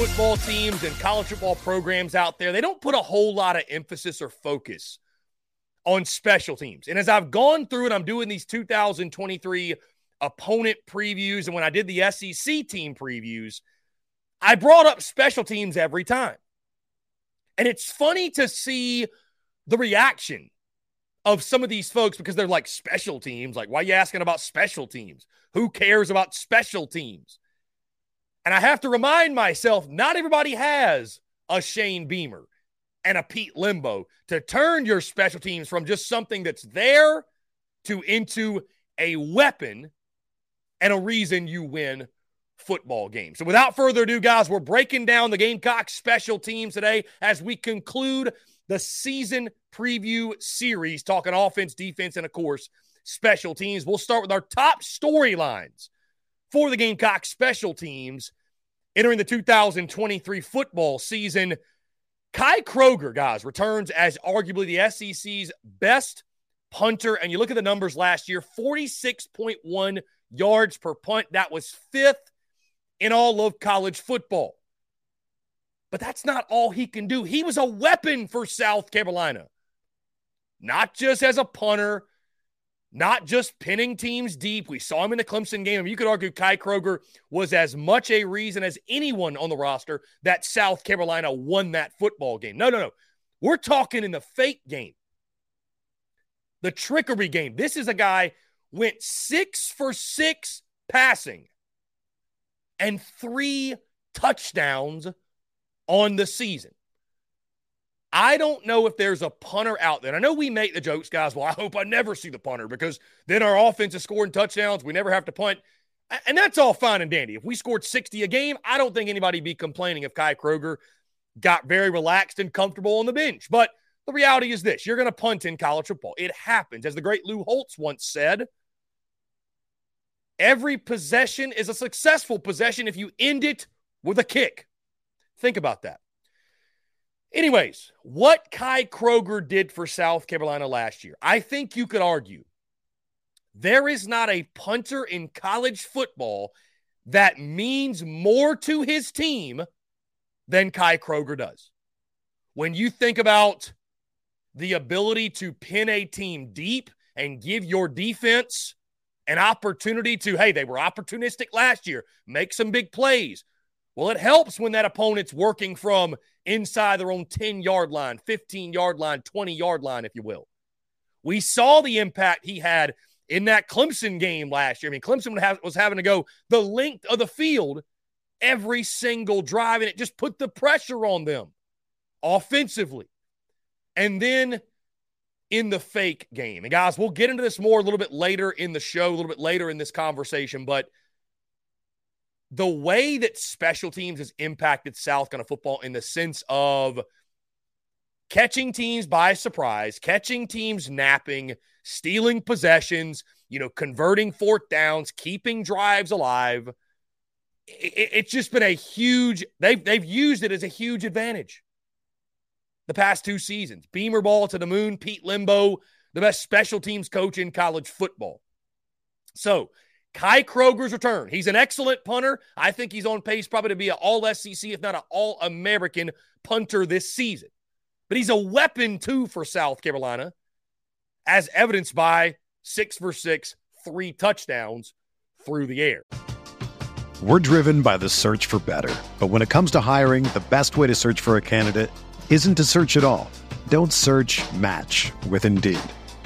Football teams and college football programs out there, they don't put a whole lot of emphasis or focus on special teams. And as I've gone through it, I'm doing these 2023 opponent previews. And when I did the SEC team previews, I brought up special teams every time. And it's funny to see the reaction of some of these folks because they're like special teams. Like, why are you asking about special teams? Who cares about special teams? And I have to remind myself not everybody has a Shane Beamer and a Pete Lembo to turn your special teams from just something that's there to into a weapon and a reason you win football games. So without further ado, guys, we're breaking down the Gamecock special teams today as we conclude the season preview series, talking offense, defense, and of course, special teams. We'll start with our top storylines for the Gamecock special teams entering the 2023 football season. Kai Kroger, guys, returns as arguably the SEC's best punter. And you look at the numbers last year 46.1 yards per punt. That was fifth in all of college football. But that's not all he can do. He was a weapon for South Carolina, not just as a punter, not just pinning teams deep. We saw him in the Clemson game. You could argue Kai Kroger was as much a reason as anyone on the roster that South Carolina won that football game. No, no, no. We're talking in the fake game, the trickery game. This is a guy went six for six passing and three touchdowns on the season. I don't know if there's a punter out there. I know we make the jokes, guys. Well, I hope I never see the punter because then our offense is scoring touchdowns. We never have to punt. And that's all fine and dandy. If we scored 60 a game, I don't think anybody'd be complaining if Kai Kroger got very relaxed and comfortable on the bench. But the reality is this you're going to punt in college football. It happens. As the great Lou Holtz once said, every possession is a successful possession if you end it with a kick. Think about that. Anyways, what Kai Kroger did for South Carolina last year, I think you could argue there is not a punter in college football that means more to his team than Kai Kroger does. When you think about the ability to pin a team deep and give your defense an opportunity to, hey, they were opportunistic last year, make some big plays. Well, it helps when that opponent's working from inside their own 10 yard line, 15 yard line, 20 yard line, if you will. We saw the impact he had in that Clemson game last year. I mean, Clemson was having to go the length of the field every single drive, and it just put the pressure on them offensively. And then in the fake game, and guys, we'll get into this more a little bit later in the show, a little bit later in this conversation, but the way that special teams has impacted South Carolina football in the sense of catching teams by surprise, catching teams napping, stealing possessions, you know, converting fourth downs, keeping drives alive. It, it's just been a huge. They've they've used it as a huge advantage. The past two seasons, Beamer ball to the moon. Pete Lembo, the best special teams coach in college football. So Kai Kroger's return. He's an excellent punter. I think he's on pace probably to be an all SEC, if not an all American punter this season. But he's a weapon too for South Carolina, as evidenced by six for six, three touchdowns through the air. We're driven by the search for better. But when it comes to hiring, the best way to search for a candidate isn't to search at all. Don't search match with Indeed.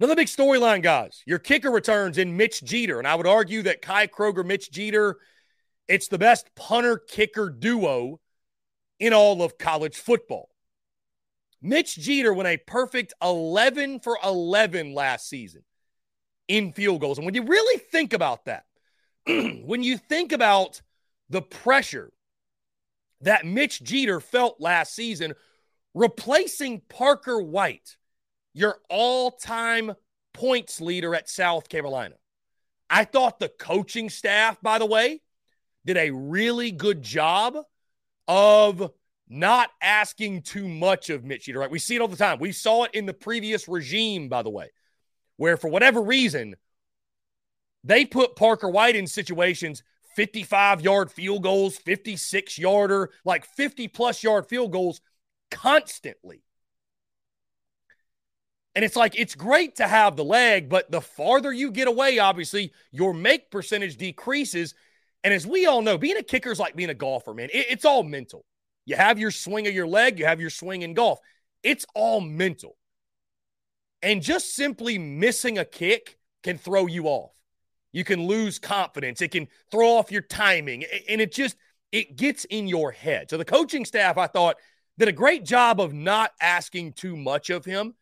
Another big storyline, guys. Your kicker returns in Mitch Jeter. And I would argue that Kai Kroger, Mitch Jeter, it's the best punter kicker duo in all of college football. Mitch Jeter went a perfect 11 for 11 last season in field goals. And when you really think about that, when you think about the pressure that Mitch Jeter felt last season, replacing Parker White your all time points leader at South Carolina. I thought the coaching staff, by the way, did a really good job of not asking too much of Mitch Jeter. Right? We see it all the time. We saw it in the previous regime, by the way, where for whatever reason, they put Parker White in situations 55 yard field goals, 56 yarder, like 50 plus yard field goals constantly. And it's like, it's great to have the leg, but the farther you get away, obviously, your make percentage decreases. And as we all know, being a kicker is like being a golfer, man. It, it's all mental. You have your swing of your leg, you have your swing in golf. It's all mental. And just simply missing a kick can throw you off. You can lose confidence. It can throw off your timing. And it just it gets in your head. So the coaching staff, I thought, did a great job of not asking too much of him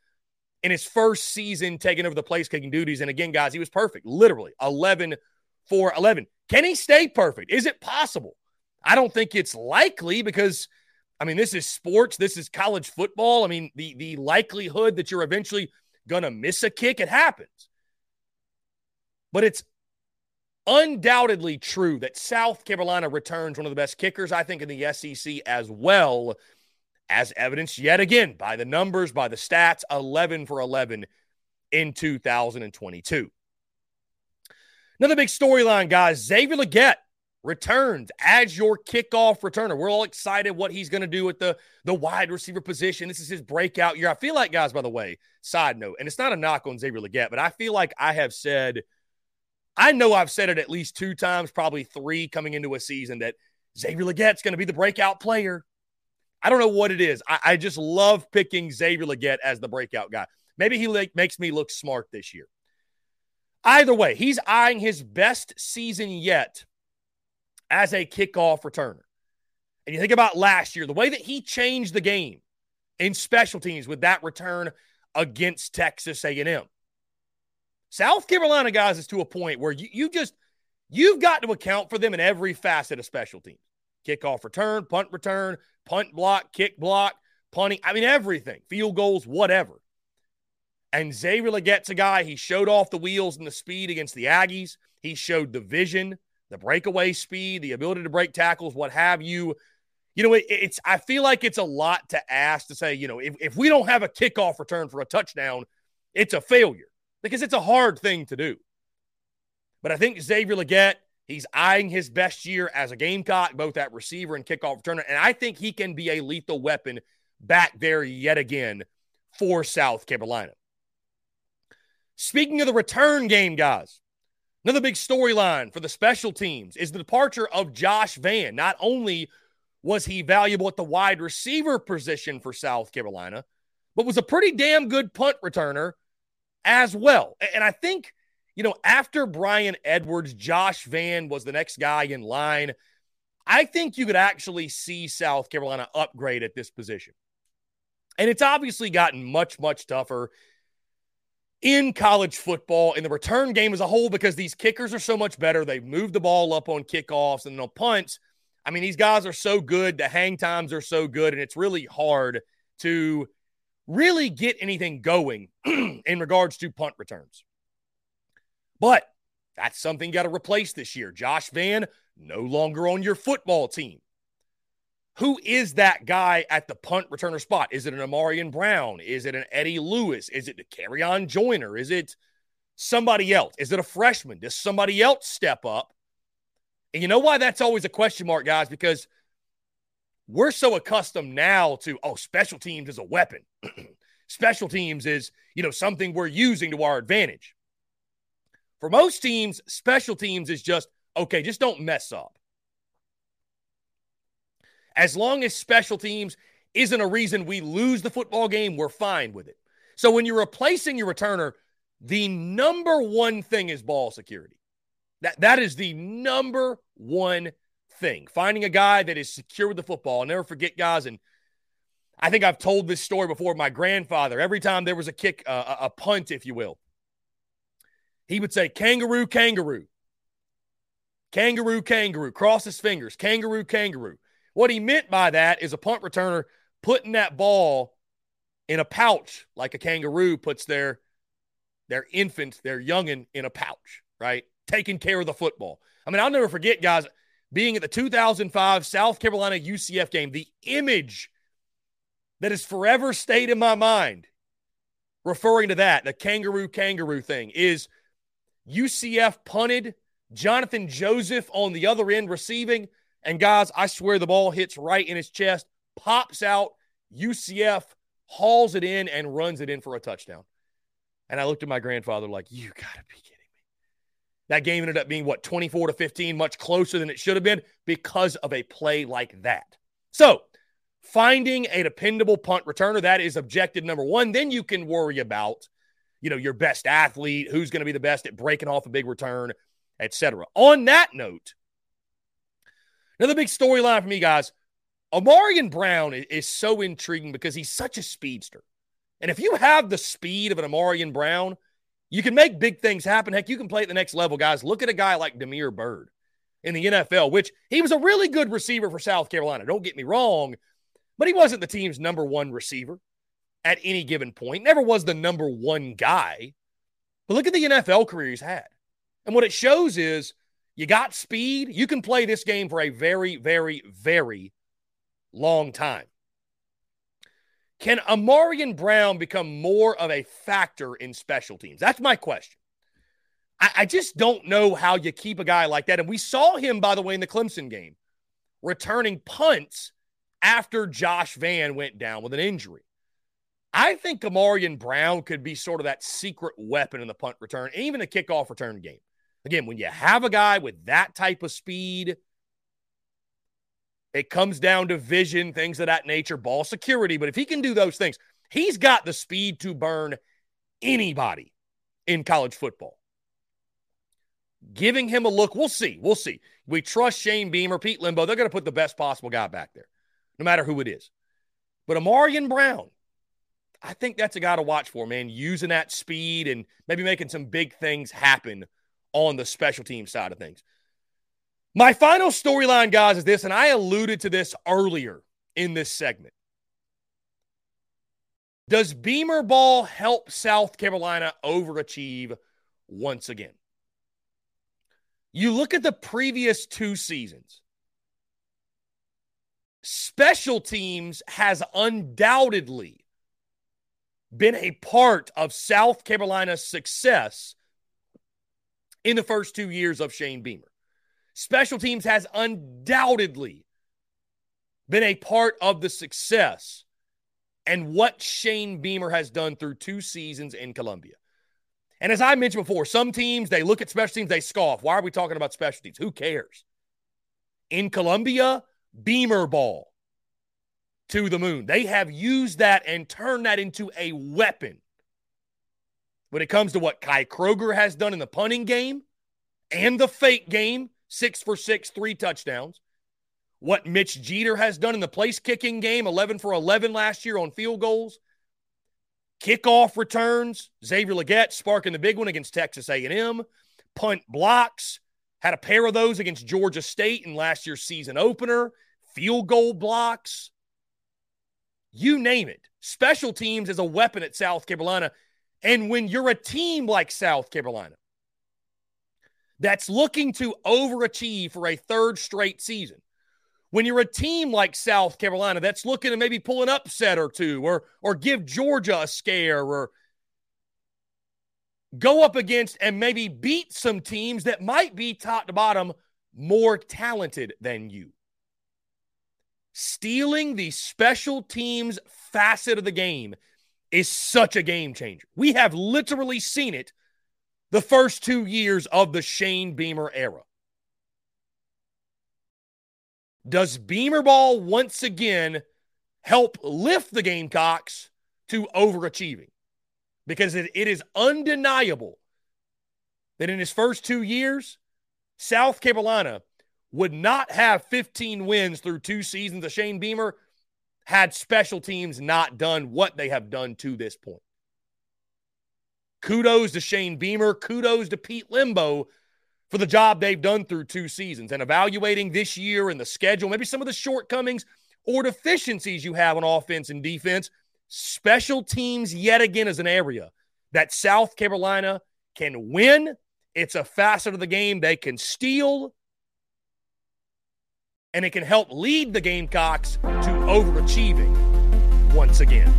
in his first season taking over the place kicking duties. And again, guys, he was perfect. Literally 11 for 11. Can he stay perfect? Is it possible? I don't think it's likely because I mean, this is sports, this is college football. I mean, the the likelihood that you're eventually going to miss a kick, it happens. But it's undoubtedly true that South Carolina returns one of the best kickers, I think, in the SEC as well, as evidenced yet again by the numbers, by the stats 11 for 11 in 2022. Another big storyline, guys Xavier Legette returns as your kickoff returner. We're all excited what he's going to do with the, the wide receiver position. This is his breakout year. I feel like, guys, by the way, side note, and it's not a knock on Xavier Legette, but I feel like I have said, I know I've said it at least two times, probably three coming into a season that Xavier Legette's going to be the breakout player. I don't know what it is. I, I just love picking Xavier Legette as the breakout guy. Maybe he like, makes me look smart this year. Either way, he's eyeing his best season yet as a kickoff returner. And you think about last year, the way that he changed the game in special teams with that return against Texas A&M. South Carolina guys is to a point where you, you just you've got to account for them in every facet of special teams. Kickoff return, punt return, punt block, kick block, punting, I mean everything. Field goals, whatever. And Xavier Legette's a guy, he showed off the wheels and the speed against the Aggies. He showed the vision the breakaway speed, the ability to break tackles, what have you. You know, it, it's I feel like it's a lot to ask to say, you know, if, if we don't have a kickoff return for a touchdown, it's a failure because it's a hard thing to do. But I think Xavier Legette, he's eyeing his best year as a Gamecock, both at receiver and kickoff returner. And I think he can be a lethal weapon back there yet again for South Carolina. Speaking of the return game, guys, Another big storyline for the special teams is the departure of Josh Vann. Not only was he valuable at the wide receiver position for South Carolina, but was a pretty damn good punt returner as well. And I think, you know, after Bryan Edwards, Josh Vann was the next guy in line. I think you could actually see South Carolina upgrade at this position. And it's obviously gotten much, much tougher in college football in the return game as a whole because these kickers are so much better. They've moved the ball up on kickoffs and on punts. I mean, these guys are so good. The hang times are so good, and it's really hard to really get anything going in regards to punt returns. But that's something got to replace this year. Josh Vann, no longer on your football team. Who is that guy at the punt returner spot? Is it an Ahmarean Brown? Is it an Eddie Lewis? Is it Dakereon Joyner? Is it somebody else? Is it a freshman? Does somebody else step up? And you know why that's always a question mark, guys? Because we're so accustomed now to, oh, special teams is a weapon. special teams is, you know, something we're using to our advantage. For most teams, special teams is just, okay, just don't mess up. As long as special teams isn't a reason we lose the football game, we're fine with it. So when you're replacing your returner, the number one thing is ball security. That that is the number one thing. Finding a guy that is secure with the football. I'll never forget, guys, and I think I've told this story before. My grandfather, every time there was a kick, uh, a punt, if you will, he would say, kangaroo, kangaroo. Kangaroo, kangaroo. Cross his fingers. Kangaroo, kangaroo. What he meant by that is a punt returner putting that ball in a pouch like a kangaroo puts their their infant, their youngin in a pouch, right? Taking care of the football. I mean, I'll never forget, guys, being at the 2005 South Carolina UCF game, the image that has forever stayed in my mind, referring to that, the kangaroo kangaroo thing, is UCF punted, Johnathan Joseph on the other end receiving, and guys, I swear the ball hits right in his chest, pops out. UCF hauls it in and runs it in for a touchdown. And I looked at my grandfather like, you got to be kidding me. That game ended up being what 24 to 15, much closer than it should have been because of a play like that. So, finding a dependable punt returner that is objective number 1, then you can worry about you know, your best athlete, who's going to be the best at breaking off a big return, etc. On that note, another big storyline for me, guys. Ahmarean Brown is so intriguing because he's such a speedster. And if you have the speed of an Ahmarean Brown, you can make big things happen. Heck, you can play at the next level, guys. Look at a guy like Damiere Byrd in the NFL, which he was a really good receiver for South Carolina. Don't get me wrong, but he wasn't the team's number one receiver at any given point. Never was the number one guy. But look at the NFL career he's had. And what it shows is you got speed. You can play this game for a very, very, very long time. Can Ahmarean Brown become more of a factor in special teams? That's my question. I, I, just don't know how you keep a guy like that. And we saw him, by the way, in the Clemson game, returning punts after Josh Vann went down with an injury. I think Ahmarean Brown could be sort of that secret weapon in the punt return, even the kickoff return game. Again, when you have a guy with that type of speed, it comes down to vision, things of that nature, ball security. But if he can do those things, he's got the speed to burn anybody in college football. Giving him a look, we'll see. We'll see. We trust Shane Beamer, Pete Lembo. They're going to put the best possible guy back there, no matter who it is. But Ahmarean Brown, I think that's a guy to watch for, man, using that speed and maybe making some big things happen on the special team side of things. My final storyline, guys, is this, and I alluded to this earlier in this segment. Does Beamer Ball help South Carolina overachieve once again? You look at the previous two seasons, special teams has undoubtedly been a part of South Carolina's success in the first two years of Shane Beamer. Special teams has undoubtedly been a part of the success and what Shane Beamer has done through two seasons in Columbia. And as I mentioned before, some teams, they look at special teams, they scoff. Why are we talking about special teams? Who cares? In Columbia, Beamer ball to the moon. They have used that and turned that into a weapon. When it comes to what Kai Kroger has done in the punting game and the fake game, six for six, three touchdowns. What Mitch Jeter has done in the place kicking game, 11 for 11 last year on field goals. Kickoff returns, Xavier Legette sparking the big one against Texas A&M. Punt blocks, had a pair of those against Georgia State in last year's season opener. Field goal blocks you name it. Special teams is a weapon at South Carolina. And when you're a team like South Carolina that's looking to overachieve for a third straight season, when you're a team like South Carolina that's looking to maybe pull an upset or two or or give Georgia a scare or go up against and maybe beat some teams that might be top to bottom more talented than you stealing the special teams facet of the game is such a game changer. We have literally seen it the first two years of the Shane Beamer era. Does Beamer ball once again help lift the Gamecocks to overachieving? Because it, it is undeniable that in his first two years, South Carolina would not have 15 wins through two seasons of Shane Beamer had special teams not done what they have done to this point. Kudos to Shane Beamer. Kudos to Pete Lembo for the job they've done through two seasons and evaluating this year and the schedule, maybe some of the shortcomings or deficiencies you have on offense and defense. Special teams, yet again, is an area that South Carolina can win. It's a facet of the game they can steal and it can help lead the Gamecocks to overachieving once again.